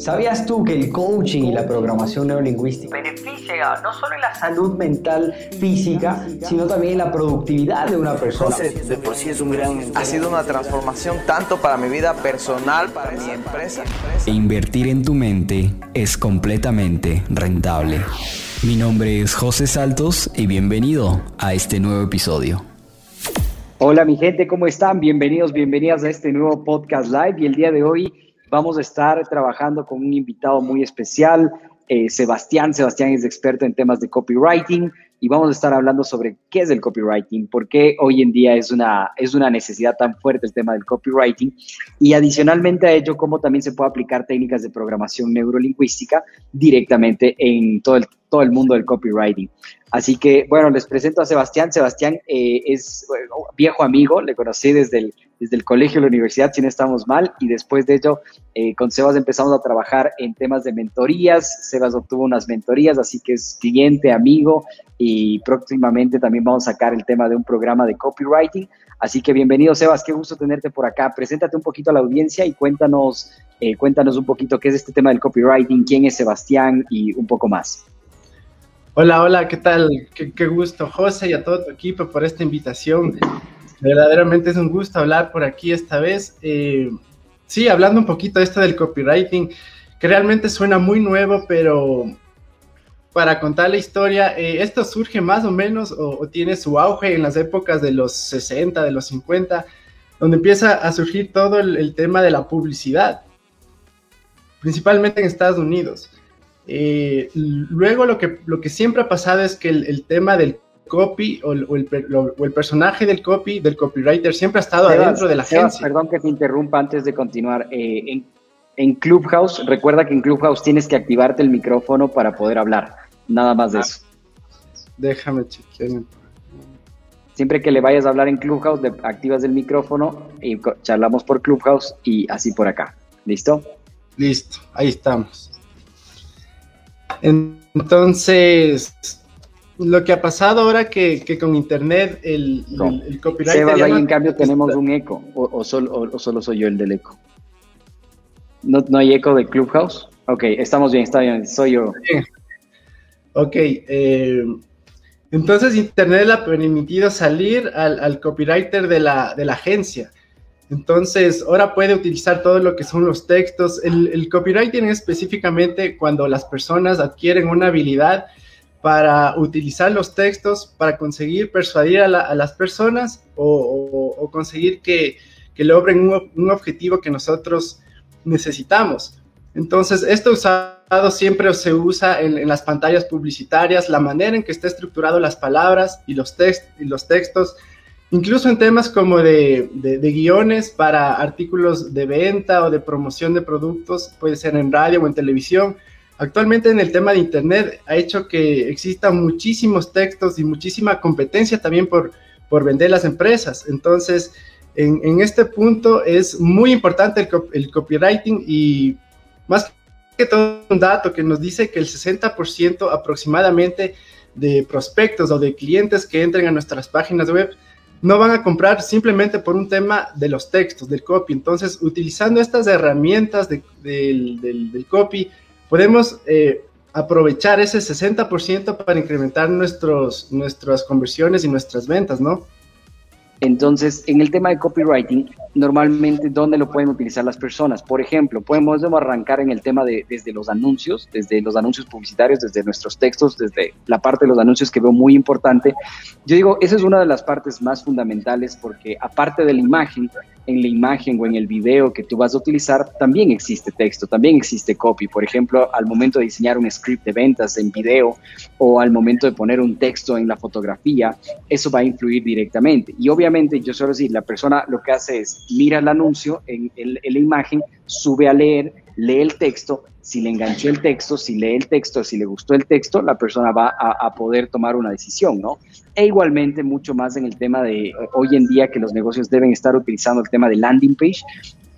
¿Sabías tú que el coaching y la programación neurolingüística beneficia no solo en la salud mental física, sino también en la productividad de una persona? de por sí es un gran... Ha sido una transformación tanto para mi vida personal, para mi empresa. E invertir en tu mente es completamente rentable. Mi nombre es José Saltos y bienvenido a este nuevo episodio. Hola mi gente, ¿cómo están? Bienvenidos, bienvenidas a este nuevo podcast live y el día de hoy vamos a estar trabajando con un invitado muy especial, eh, Sebastián. Sebastián es experto en temas de copywriting y vamos a estar hablando sobre qué es el copywriting, por qué hoy en día es una, es una necesidad tan fuerte el tema del copywriting y adicionalmente a ello, cómo también se puede aplicar técnicas de programación neurolingüística directamente en todo el, todo el mundo del copywriting. Así que, bueno, les presento a Sebastián. Sebastián eh, es viejo amigo, le conocí desde el, desde el colegio, la universidad, si no estamos mal, y después de ello, eh, con Sebas empezamos a trabajar en temas de mentorías. Sebas obtuvo unas mentorías, así que es cliente, amigo, y próximamente también vamos a sacar el tema de un programa de copywriting. Así que bienvenido, Sebas, qué gusto tenerte por acá. Preséntate un poquito a la audiencia y cuéntanos, eh, cuéntanos un poquito qué es este tema del copywriting, quién es Sebastián y un poco más. Hola, hola, ¿qué tal? Qué, gusto, José, y a todo tu equipo por esta invitación. Verdaderamente es un gusto hablar por aquí esta vez. Eh, sí, hablando un poquito de esto del copywriting, que realmente suena muy nuevo, pero para contar la historia, eh, esto surge más o menos o, tiene su auge en las épocas de los 60, de los 50, donde empieza a surgir todo el tema de la publicidad, principalmente en Estados Unidos. Eh, luego lo que, lo que siempre ha pasado es que el, tema del copy o, el, personaje del copy, del copywriter, siempre ha estado adentro de la agencia. Perdón que te interrumpa antes de continuar. Eh, en, Clubhouse, recuerda que en Clubhouse tienes que activarte el micrófono para poder hablar. Nada más de ah. eso. Déjame chequear. Siempre que le vayas a hablar en Clubhouse, activas el micrófono y charlamos por Clubhouse y así por acá. ¿Listo? Listo, ahí estamos. Entonces, lo que ha pasado ahora que, que con internet el, el, copyright... Sebas, ahí en cambio tenemos un eco, o, solo, solo, soy yo el del eco. ¿No, ¿No, hay eco de Clubhouse? Ok, estamos bien, está bien, soy yo. Ok, eh, entonces internet le ha permitido salir al, al copywriter de la, de la agencia. Entonces, ahora puede utilizar todo lo que son los textos. El, copywriting es específicamente cuando las personas adquieren una habilidad para utilizar los textos para conseguir persuadir a, las personas o, conseguir que, logren un, objetivo que nosotros necesitamos. Entonces, esto usado siempre se usa en, las pantallas publicitarias, la manera en que está estructurado las palabras y los textos incluso en temas como de, guiones para artículos de venta o de promoción de productos, puede ser en radio o en televisión. Actualmente en el tema de Internet ha hecho que existan muchísimos textos y muchísima competencia también por, por vender las empresas. Entonces, en, este punto es muy importante el, el, copywriting y más que todo un dato que nos dice que el 60% aproximadamente de prospectos o de clientes que entren a nuestras páginas web no van a comprar simplemente por un tema de los textos, del copy. Entonces, utilizando estas herramientas del, copy, podemos eh, aprovechar ese 60% para incrementar nuestros, nuestras conversiones y nuestras ventas, ¿no? Entonces, en el tema de copywriting, normalmente, ¿dónde lo pueden utilizar las personas? Por ejemplo, podemos arrancar en el tema de desde los anuncios, desde los anuncios publicitarios, desde nuestros textos, desde la parte de los anuncios que veo muy importante. Yo digo, esa es una de las partes más fundamentales porque aparte de la imagen, en la imagen o en el video que tú vas a utilizar, también existe texto, también existe copy. Por ejemplo, al momento de diseñar un script de ventas en video o al momento de poner un texto en la fotografía, eso va a influir directamente. Y obviamente, yo suelo decir, la persona lo que hace es mira el anuncio en, la imagen, sube a leer, lee el texto, si le enganchó el texto, si lee el texto, si le gustó el texto, la persona va a, poder tomar una decisión, ¿no? E igualmente mucho más en el tema de eh, hoy en día que los negocios deben estar utilizando el tema de landing page,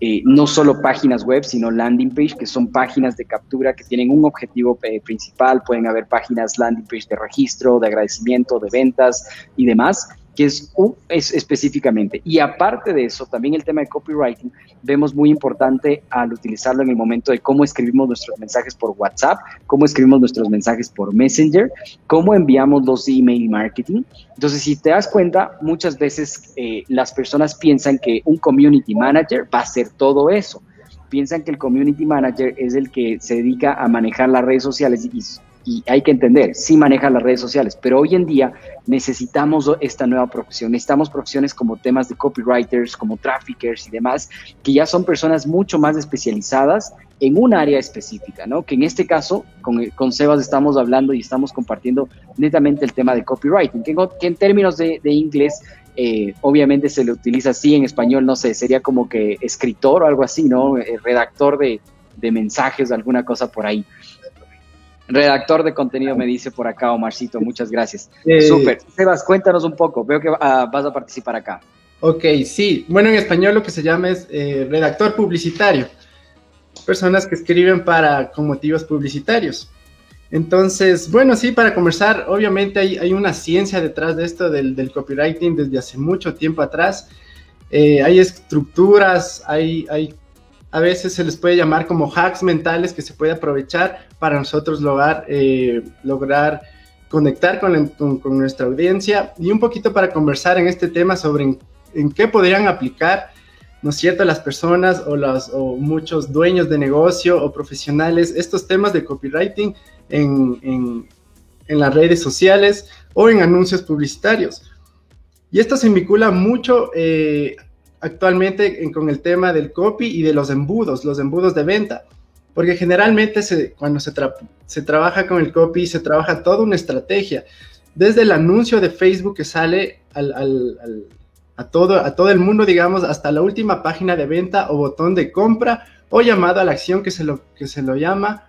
eh, no solo páginas web, sino landing page, que son páginas de captura que tienen un objetivo eh, principal. Pueden haber páginas landing page de registro, de agradecimiento, de ventas y demás. Que es, es específicamente. Y aparte de eso, también el tema de copywriting vemos muy importante al utilizarlo en el momento de cómo escribimos nuestros mensajes por WhatsApp, cómo escribimos nuestros mensajes por Messenger, cómo enviamos los email marketing. Entonces, si te das cuenta, muchas veces eh, las personas piensan que un community manager va a hacer todo eso. Piensan que el community manager es el que se dedica a manejar las redes sociales y y hay que entender, sí maneja las redes sociales, pero hoy en día necesitamos esta nueva profesión, necesitamos profesiones como temas de copywriters, como traffickers y demás, que ya son personas mucho más especializadas en un área específica, ¿no? Que en este caso, con, con Sebas estamos hablando y estamos compartiendo netamente el tema de copywriting, que, en términos de, inglés, eh, obviamente se le utiliza así, en español, no sé, sería como que escritor o algo así, ¿no? Eh, redactor de, de mensajes, alguna cosa por ahí. Redactor de contenido me dice por acá, Omarcito, muchas gracias. Eh, Súper. Sebas, cuéntanos un poco, veo que ah, vas a participar acá. Ok, sí. Bueno, en español lo que se llama es eh, redactor publicitario. Personas que escriben para con motivos publicitarios. Entonces, bueno, sí, para conversar, obviamente hay, una ciencia detrás de esto del, copywriting desde hace mucho tiempo atrás. Eh, hay estructuras, hay, hay a veces se les puede llamar como hacks mentales que se puede aprovechar para nosotros lograr, eh, lograr conectar con, nuestra audiencia y un poquito para conversar en este tema sobre en, qué podrían aplicar, ¿no es cierto?, las personas o, las, o muchos dueños de negocio o profesionales estos temas de copywriting en, en, en las redes sociales o en anuncios publicitarios. Y esto se vincula mucho eh, actualmente con el tema del copy y de los embudos, los embudos de venta. Porque generalmente se, cuando se, se trabaja con el copy, se trabaja toda una estrategia. Desde el anuncio de Facebook que sale a, todo, a todo el mundo, digamos, hasta la última página de venta o botón de compra o llamado a la acción que se lo, que se lo llama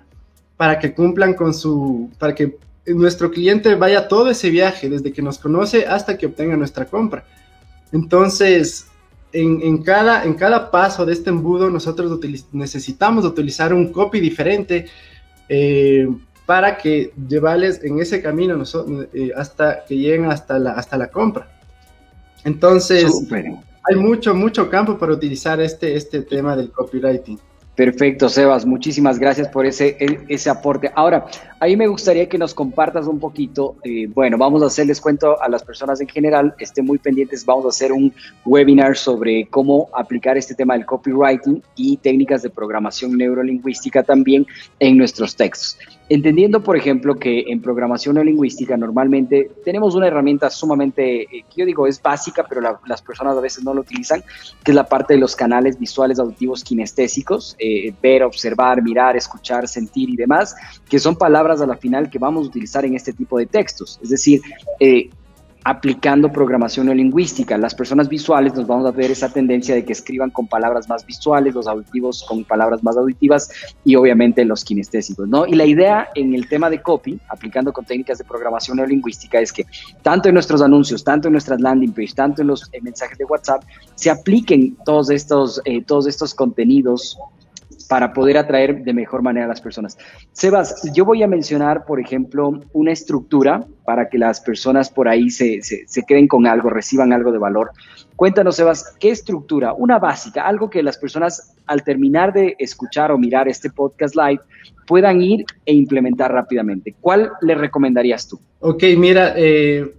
para que cumplan con su, para que nuestro cliente vaya todo ese viaje, desde que nos conoce hasta que obtenga nuestra compra. Entonces, en, cada, en cada paso de este embudo nosotros necesitamos utilizar un copy diferente eh, para que llevarles en ese camino eh, hasta que lleguen hasta la, hasta la compra. Entonces, hay mucho, mucho campo para utilizar este, este tema del copywriting. Perfecto, Sebas, muchísimas gracias por ese, e, ese aporte. Ahora, ahí me gustaría que nos compartas un poquito, eh, bueno, vamos a hacerles cuento a las personas en general, estén muy pendientes, vamos a hacer un webinar sobre cómo aplicar este tema del copywriting y técnicas de programación neurolingüística también en nuestros textos. Entendiendo, por ejemplo, que en programación neurolingüística normalmente tenemos una herramienta sumamente, eh, yo digo, es básica, pero las personas a veces no lo utilizan, que es la parte de los canales visuales auditivos kinestésicos, eh, ver, observar, mirar, escuchar, sentir y demás, que son palabras a la final que vamos a utilizar en este tipo de textos. Es decir, eh, aplicando programación neolingüística. Las personas visuales nos vamos a ver esa tendencia de que escriban con palabras más visuales, los auditivos con palabras más auditivas y obviamente los kinestésicos, ¿no? Y la idea en el tema de copy, aplicando con técnicas de programación neolingüística, es que tanto en nuestros anuncios, tanto en nuestras landing page, tanto en los mensajes de WhatsApp, se apliquen todos estos, eh, todos estos contenidos para poder atraer de mejor manera a las personas. Sebas, yo voy a mencionar, por ejemplo, una estructura para que las personas por ahí se, se, queden con algo, reciban algo de valor. Cuéntanos, Sebas, ¿qué estructura? Una básica, algo que las personas al terminar de escuchar o mirar este podcast live puedan ir e implementar rápidamente. ¿Cuál le recomendarías tú? Ok, mira, eh,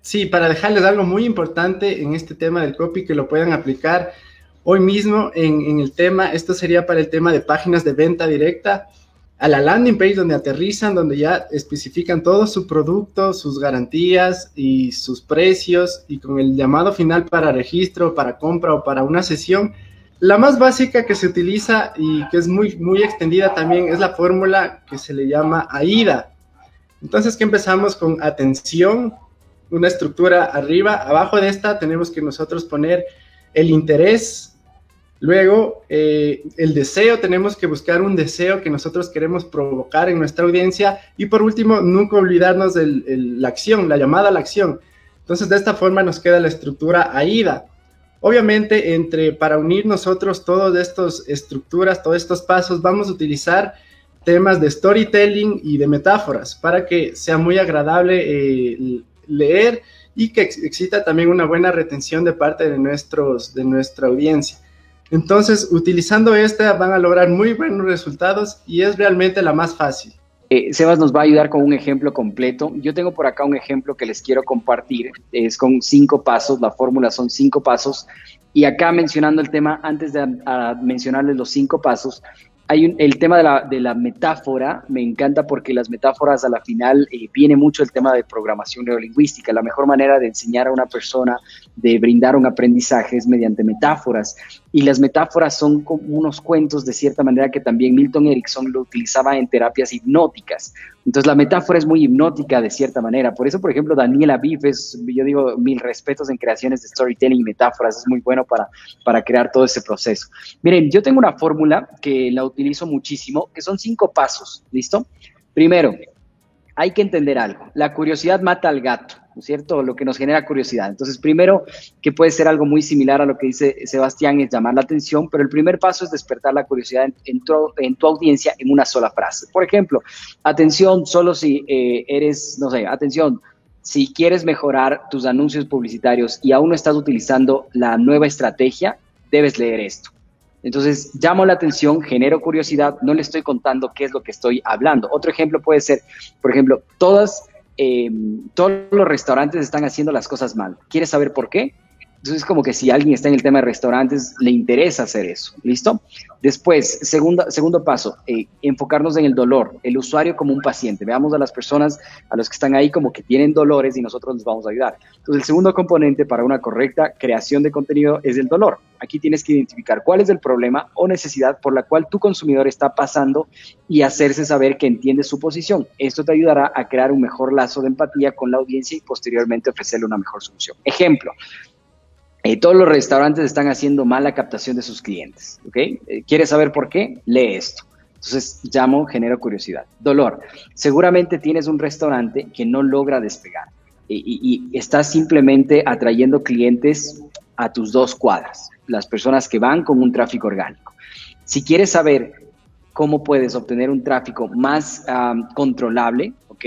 sí, para dejarles algo muy importante en este tema del copy que lo puedan aplicar hoy mismo en, el tema, esto sería para el tema de páginas de venta directa, a la landing page donde aterrizan, donde ya especifican todo su producto, sus garantías y sus precios y con el llamado final para registro, para compra o para una sesión. La más básica que se utiliza y que es muy, muy extendida también es la fórmula que se le llama AIDA. Entonces, que empezamos con atención, una estructura arriba, abajo de esta tenemos que nosotros poner el interés, Luego, eh, el deseo, tenemos que buscar un deseo que nosotros queremos provocar en nuestra audiencia. Y por último, nunca olvidarnos de la acción, la llamada a la acción. Entonces, de esta forma nos queda la estructura AIDA. Obviamente, entre, para unir nosotros todas estas estructuras, todos estos pasos, vamos a utilizar temas de storytelling y de metáforas para que sea muy agradable eh, leer y que exista también una buena retención de parte de, nuestros, de nuestra audiencia. Entonces, utilizando esta van a lograr muy buenos resultados y es realmente la más fácil. Eh, Sebas nos va a ayudar con un ejemplo completo. Yo tengo por acá un ejemplo que les quiero compartir. Es con cinco pasos. La fórmula son cinco pasos. Y acá mencionando el tema, antes de mencionarles los cinco pasos, hay el tema de la, metáfora, me encanta porque las metáforas a la final eh, viene mucho el tema de programación neurolingüística. La mejor manera de enseñar a una persona, de brindar un aprendizaje es mediante metáforas. Y las metáforas son como unos cuentos de cierta manera que también Milton Erickson lo utilizaba en terapias hipnóticas. Entonces la metáfora es muy hipnótica de cierta manera. Por eso, por ejemplo, Daniela Biff es, yo digo, mil respetos en creaciones de storytelling y metáforas. Es muy bueno para, para crear todo ese proceso. Miren, yo tengo una fórmula que la utilizo muchísimo, que son cinco pasos. ¿Listo? Primero, hay que entender algo. La curiosidad mata al gato. ¿no es cierto? Lo que nos genera curiosidad. Entonces, primero, que puede ser algo muy similar a lo que dice Sebastián, es llamar la atención, pero el primer paso es despertar la curiosidad en, tu, audiencia en una sola frase. Por ejemplo, atención solo si eh, eres, no sé, atención, si quieres mejorar tus anuncios publicitarios y aún no estás utilizando la nueva estrategia, debes leer esto. Entonces, llamo la atención, genero curiosidad, no le estoy contando qué es lo que estoy hablando. Otro ejemplo puede ser, por ejemplo, todas eh, todos los restaurantes están haciendo las cosas mal. ¿Quieres saber por qué? Entonces, es como que si alguien está en el tema de restaurantes, le interesa hacer eso. ¿Listo? Después, segundo, segundo paso, eh, enfocarnos en el dolor, el usuario como un paciente. Veamos a las personas, a los que están ahí como que tienen dolores y nosotros les vamos a ayudar. Entonces, el segundo componente para una correcta creación de contenido es el dolor. Aquí tienes que identificar cuál es el problema o necesidad por la cual tu consumidor está pasando y hacerse saber que entiende su posición. Esto te ayudará a crear un mejor lazo de empatía con la audiencia y posteriormente ofrecerle una mejor solución. Ejemplo, eh, todos los restaurantes están haciendo mala captación de sus clientes. ¿ok? Eh, ¿Quieres saber por qué? Lee esto. Entonces llamo, genero curiosidad. Dolor. Seguramente tienes un restaurante que no logra despegar y, y, estás simplemente atrayendo clientes a tus dos cuadras, las personas que van con un tráfico orgánico. Si quieres saber cómo puedes obtener un tráfico más controlable, ¿ok?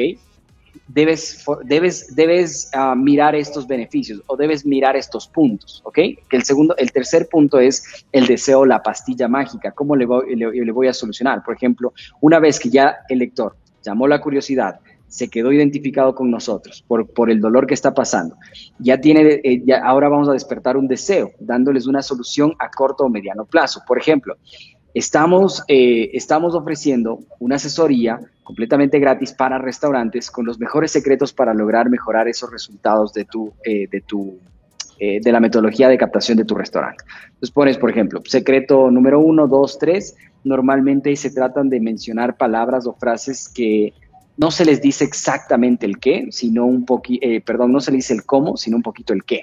Debes, debes, debes ah, mirar estos beneficios o debes mirar estos puntos, ¿ok? Que el segundo, el tercer punto es el deseo, la pastilla mágica, ¿cómo le voy, le, voy a solucionar? Por ejemplo, una vez que ya el lector llamó la curiosidad, se quedó identificado con nosotros por, por el dolor que está pasando. Ya tiene, eh, ya ahora vamos a despertar un deseo, dándoles una solución a corto o mediano plazo. Por ejemplo, Estamos, eh, estamos ofreciendo una asesoría completamente gratis para restaurantes con los mejores secretos para lograr mejorar esos resultados de tu, eh, de tu eh, de la metodología de captación de tu restaurante. Entonces pones, por ejemplo, secreto número uno, dos, tres. Normalmente se tratan de mencionar palabras o frases que no se les dice exactamente el qué, sino un poquito, perdón, no se le dice el cómo, sino un poquito el qué.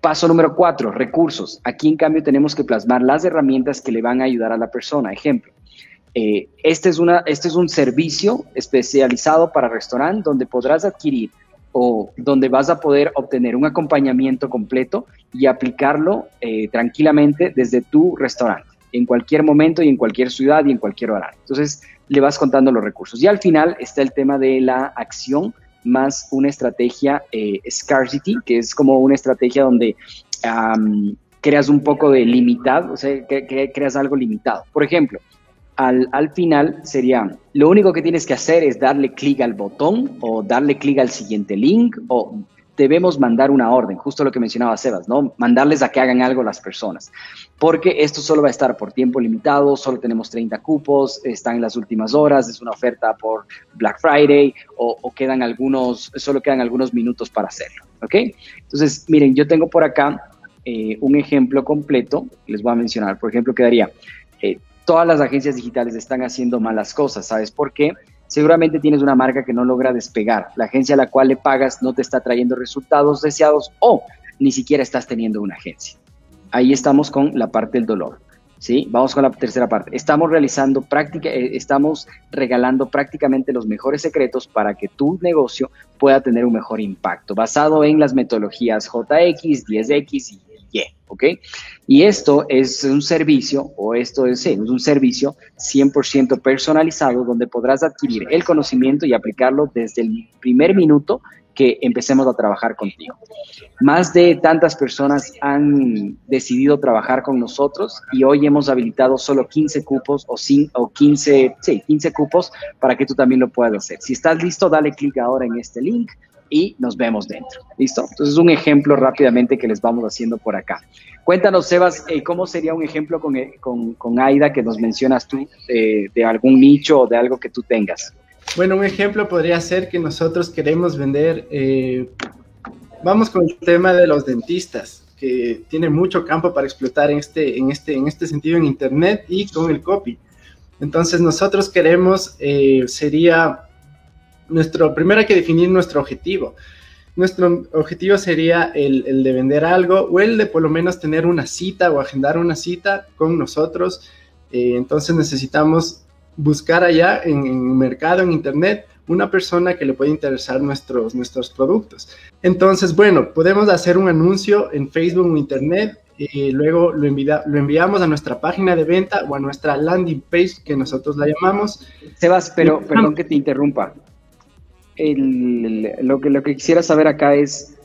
Paso número cuatro, recursos. Aquí en cambio tenemos que plasmar las herramientas que le van a ayudar a la persona. Ejemplo, eh, este, es una, este es un servicio especializado para restaurante donde podrás adquirir o donde vas a poder obtener un acompañamiento completo y aplicarlo eh, tranquilamente desde tu restaurante, en cualquier momento y en cualquier ciudad y en cualquier horario. Entonces, le vas contando los recursos. Y al final está el tema de la acción más una estrategia eh, scarcity, que es como una estrategia donde creas un poco de limitado, o sea, que, creas algo limitado. Por ejemplo, al, al, final sería, lo único que tienes que hacer es darle clic al botón o darle clic al siguiente link o debemos mandar una orden, justo lo que mencionaba Sebas, ¿no? Mandarles a que hagan algo las personas, porque esto solo va a estar por tiempo limitado, solo tenemos 30 cupos, están en las últimas horas, es una oferta por Black Friday o, quedan algunos, solo quedan algunos minutos para hacerlo, ¿ok? Entonces, miren, yo tengo por acá eh, un ejemplo completo, les voy a mencionar, por ejemplo, quedaría, eh, todas las agencias digitales están haciendo malas cosas, ¿sabes por qué? Seguramente tienes una marca que no logra despegar, la agencia a la cual le pagas no te está trayendo resultados deseados o ni siquiera estás teniendo una agencia. Ahí estamos con la parte del dolor. ¿sí? Vamos con la tercera parte. Estamos realizando práctica, eh, estamos regalando prácticamente los mejores secretos para que tu negocio pueda tener un mejor impacto, basado en las metodologías JX, 10X y ¿ok? Y esto es un servicio, o esto es, es un servicio 100% personalizado donde podrás adquirir el conocimiento y aplicarlo desde el primer minuto que empecemos a trabajar contigo. Más de tantas personas han decidido trabajar con nosotros y hoy hemos habilitado solo 15 cupos o, o 15, sí, 15 cupos para que tú también lo puedas hacer. Si estás listo, dale clic ahora en este link y nos vemos dentro. ¿Listo? Entonces, un ejemplo rápidamente que les vamos haciendo por acá. Cuéntanos, Sebas, eh, ¿cómo sería un ejemplo con, eh, con, con AIDA que nos mencionas tú eh, de algún nicho o de algo que tú tengas? Bueno, un ejemplo podría ser que nosotros queremos vender, vamos con el tema de los dentistas, que tiene mucho campo para explotar en este, en este, en este sentido en Internet y con el copy. Entonces nosotros queremos, sería, nuestro, primero hay que definir nuestro objetivo nuestro objetivo sería el, de vender algo o el de por lo menos tener una cita o agendar una cita con nosotros. Eh, entonces necesitamos buscar allá en, el mercado, en internet, una persona que le pueda interesar nuestros, nuestros productos. Entonces, bueno, podemos hacer un anuncio en Facebook o internet y luego lo, lo enviamos a nuestra página de venta o a nuestra landing page que nosotros la llamamos. Sebas, pero perdón que te interrumpa lo, que, lo que quisiera saber acá es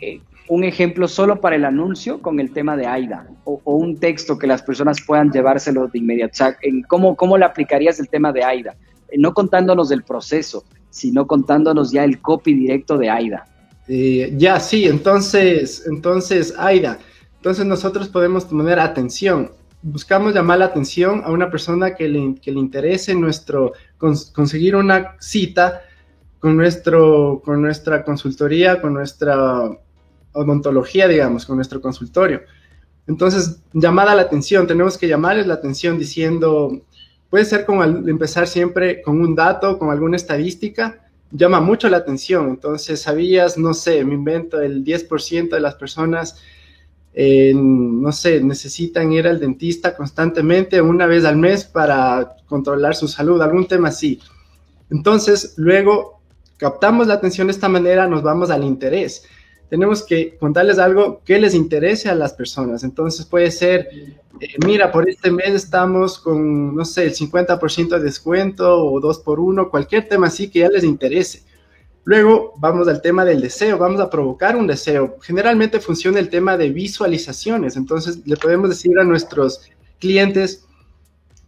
eh, un ejemplo solo para el anuncio con el tema de AIDA o, un texto que las personas puedan llevárselo de inmediato. en ¿cómo, ¿Cómo le aplicarías el tema de AIDA? Eh, no contándonos del proceso, sino contándonos ya el copy directo de AIDA. Eh, ya, sí, entonces, entonces, AIDA. Entonces nosotros podemos poner atención. Buscamos llamar la atención a una persona que le, que le interese nuestro, conseguir una cita con, nuestro, con nuestra consultoría, con nuestra odontología, digamos, con nuestro consultorio. Entonces, llamada la atención, tenemos que llamarles la atención diciendo, puede ser como empezar siempre con un dato, con alguna estadística, llama mucho la atención. Entonces, sabías, no sé, me invento, el 10% de las personas, no sé, necesitan ir al dentista constantemente una vez al mes para controlar su salud, algún tema así. Entonces, luego captamos la atención de esta manera, nos vamos al interés. Tenemos que contarles algo que les interese a las personas. Entonces puede ser, eh, mira, por este mes estamos con, no sé, el 50% de descuento o 2 por 1 cualquier tema así que ya les interese. Luego vamos al tema del deseo, vamos a provocar un deseo. Generalmente funciona el tema de visualizaciones, entonces le podemos decir a nuestros clientes,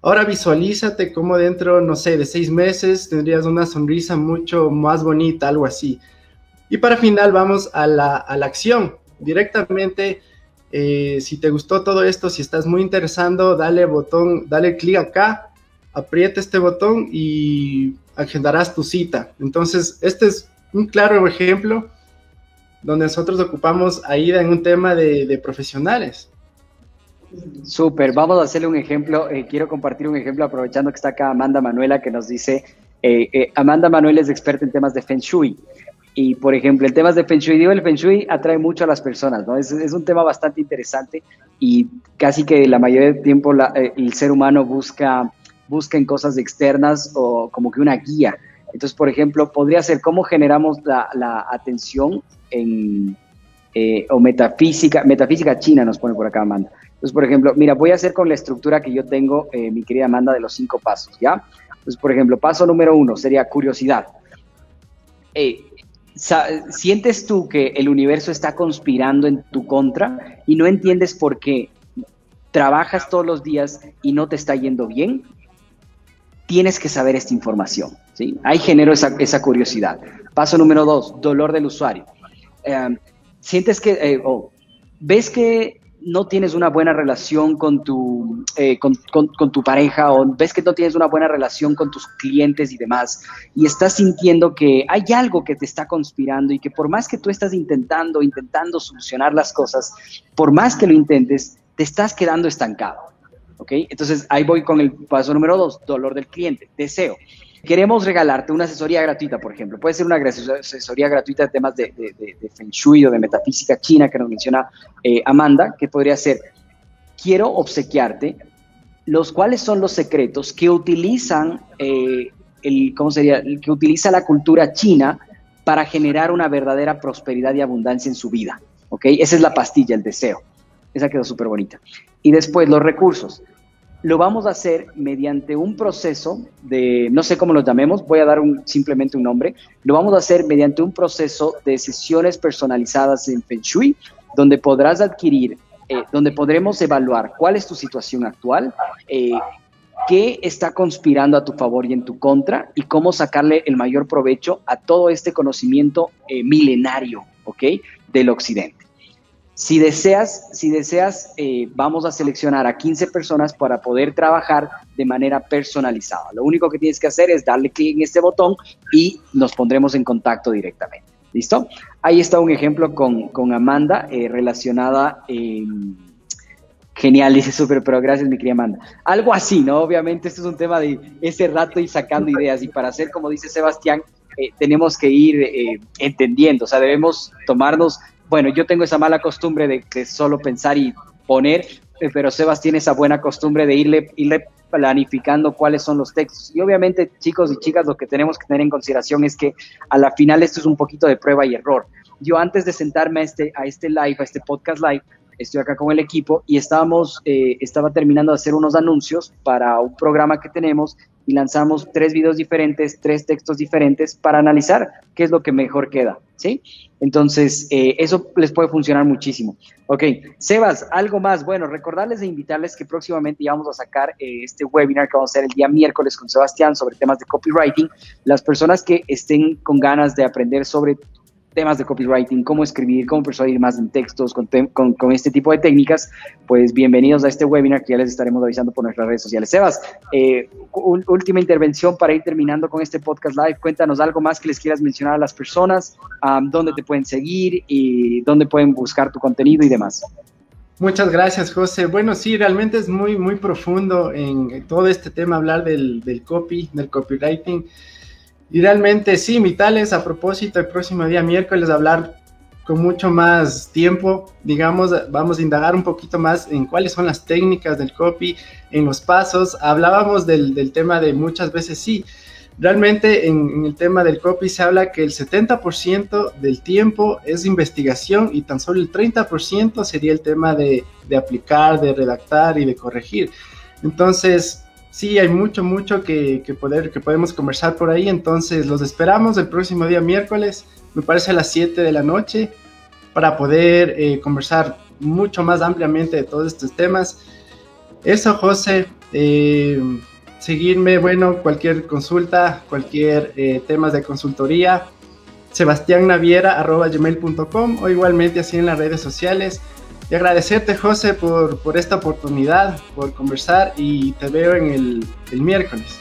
Ahora visualízate como dentro, no sé, de seis meses tendrías una sonrisa mucho más bonita, algo así. Y para final vamos a la, acción. Directamente, eh, si te gustó todo esto, si estás muy interesado, dale botón, dale clic acá, aprieta este botón y agendarás tu cita. Entonces, este es un claro ejemplo donde nosotros ocupamos AIDA en un tema de profesionales. Súper, vamos a hacerle un ejemplo. Eh, quiero compartir un ejemplo aprovechando que está acá Amanda Manuela que nos dice, eh, eh, Amanda Manuel es experta en temas de Feng Shui. Y por ejemplo, en temas de Feng Shui, digo, el Feng Shui atrae mucho a las personas, ¿no? Es, es un tema bastante interesante y casi que la mayoría del tiempo el ser humano busca, busca en cosas externas o como que una guía. Entonces, por ejemplo, podría ser cómo generamos la, la atención en, o metafísica, metafísica china nos pone por acá Amanda. Entonces, por ejemplo, mira, voy a hacer con la estructura que yo tengo, eh, mi querida Amanda, de los cinco pasos, ¿ya? Entonces, por ejemplo, paso número uno sería curiosidad. Eh, ¿Sientes tú que el universo está conspirando en tu contra y no entiendes por qué trabajas todos los días y no te está yendo bien? Tienes que saber esta información, ¿sí? Ahí genero esa, curiosidad. Paso número dos, dolor del usuario. Eh, ¿Sientes que, ves que no tienes una buena relación con tu, eh, con, tu pareja o ves que no tienes una buena relación con tus clientes y demás, y estás sintiendo que hay algo que te está conspirando y que por más que tú estás intentando, intentando solucionar las cosas, por más que lo intentes, te estás quedando estancado. ¿Ok? Entonces ahí voy con el paso número dos, dolor del cliente, deseo. Queremos regalarte una asesoría gratuita, por ejemplo. Puede ser una asesoría gratuita de temas de, Feng Shui o de metafísica china que nos menciona eh, Amanda, que podría ser, quiero obsequiarte los cuáles son los secretos que utilizan, eh, el, ¿cómo sería? Que utiliza la cultura china para generar una verdadera prosperidad y abundancia en su vida. ¿Ok? Esa es la pastilla, el deseo. Esa quedó súper bonita. Y después, los recursos. Lo vamos a hacer mediante un proceso de, no sé cómo lo llamemos, voy a dar un, simplemente un nombre, lo vamos a hacer mediante un proceso de sesiones personalizadas en Feng Shui, donde podrás adquirir, eh, donde podremos evaluar cuál es tu situación actual, eh, qué está conspirando a tu favor y en tu contra y cómo sacarle el mayor provecho a todo este conocimiento eh, milenario, ¿ok? Del occidente. Si deseas, si deseas eh, vamos a seleccionar a 15 personas para poder trabajar de manera personalizada. Lo único que tienes que hacer es darle clic en este botón y nos pondremos en contacto directamente. ¿Listo? Ahí está un ejemplo con, con Amanda eh, relacionada. Genial, dice súper, pero gracias, mi querida Amanda. Algo así, ¿no? Obviamente, esto es un tema de ese rato y sacando ideas. Y para hacer, como dice Sebastián, eh, tenemos que ir entendiendo, o sea, debemos tomarnos, bueno, yo tengo esa mala costumbre de, solo pensar y poner, eh, pero Sebas tiene esa buena costumbre de irle, irle planificando cuáles son los textos. Y obviamente, chicos y chicas, lo que tenemos que tener en consideración es que a la final esto es un poquito de prueba y error. Yo antes de sentarme a este, a este live, a este podcast live, estoy acá con el equipo y estábamos, eh, estaba terminando de hacer unos anuncios para un programa que tenemos y lanzamos tres videos diferentes, tres textos diferentes para analizar qué es lo que mejor queda, ¿sí? Entonces, eh, eso les puede funcionar muchísimo. Ok, Sebas, algo más. Bueno, recordarles e invitarles que próximamente ya vamos a sacar eh, este webinar que vamos a hacer el día miércoles con Sebastián sobre temas de copywriting. Las personas que estén con ganas de aprender sobre temas de copywriting, cómo escribir, cómo persuadir más en textos con, con, este tipo de técnicas, pues bienvenidos a este webinar que ya les estaremos avisando por nuestras redes sociales. Sebas, eh, última intervención para ir terminando con este podcast live. Cuéntanos algo más que les quieras mencionar a las personas, dónde te pueden seguir y dónde pueden buscar tu contenido y demás. Muchas gracias, José. Bueno, sí, realmente es muy, muy profundo en todo este tema, hablar del, del copy, del copywriting. Y realmente sí, mi tal es a propósito el próximo día miércoles hablar con mucho más tiempo, digamos, vamos a indagar un poquito más en cuáles son las técnicas del copy, en los pasos. Hablábamos del, tema de muchas veces sí. Realmente en, el tema del copy se habla que el 70% del tiempo es investigación y tan solo el 30% sería el tema de aplicar, de redactar y de corregir. Entonces, sí, hay mucho, mucho que, poder, que podemos conversar por ahí. Entonces, los esperamos el próximo día miércoles, me parece a las 7 de la noche, para poder eh, conversar mucho más ampliamente de todos estos temas. Eso, José. Eh, seguirme, bueno, cualquier consulta, cualquier eh, temas de consultoría, sebastiannaviera.gmail.com o igualmente así en las redes sociales. Y agradecerte, José, por, por esta oportunidad, por conversar y te veo en el, el miércoles.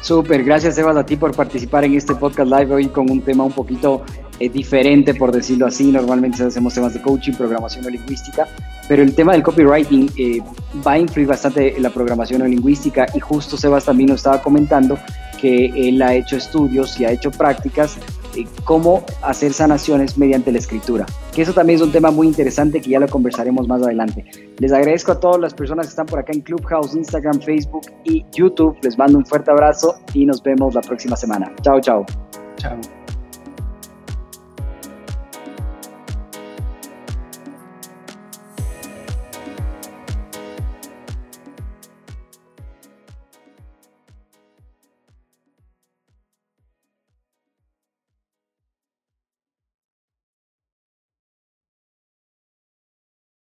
Súper, gracias Sebas a ti por participar en este podcast live hoy con un tema un poquito eh, diferente, por decirlo así. Normalmente hacemos temas de coaching, programación lingüística, pero el tema del copywriting eh, va a influir bastante en la programación lingüística y justo Sebas también nos estaba comentando que él ha hecho estudios y ha hecho prácticas cómo hacer sanaciones mediante la escritura, que eso también es un tema muy interesante que ya lo conversaremos más adelante. Les agradezco a todas las personas que están por acá en Clubhouse, Instagram, Facebook y YouTube. Les mando un fuerte abrazo y nos vemos la próxima semana. Chao, chao. Chao.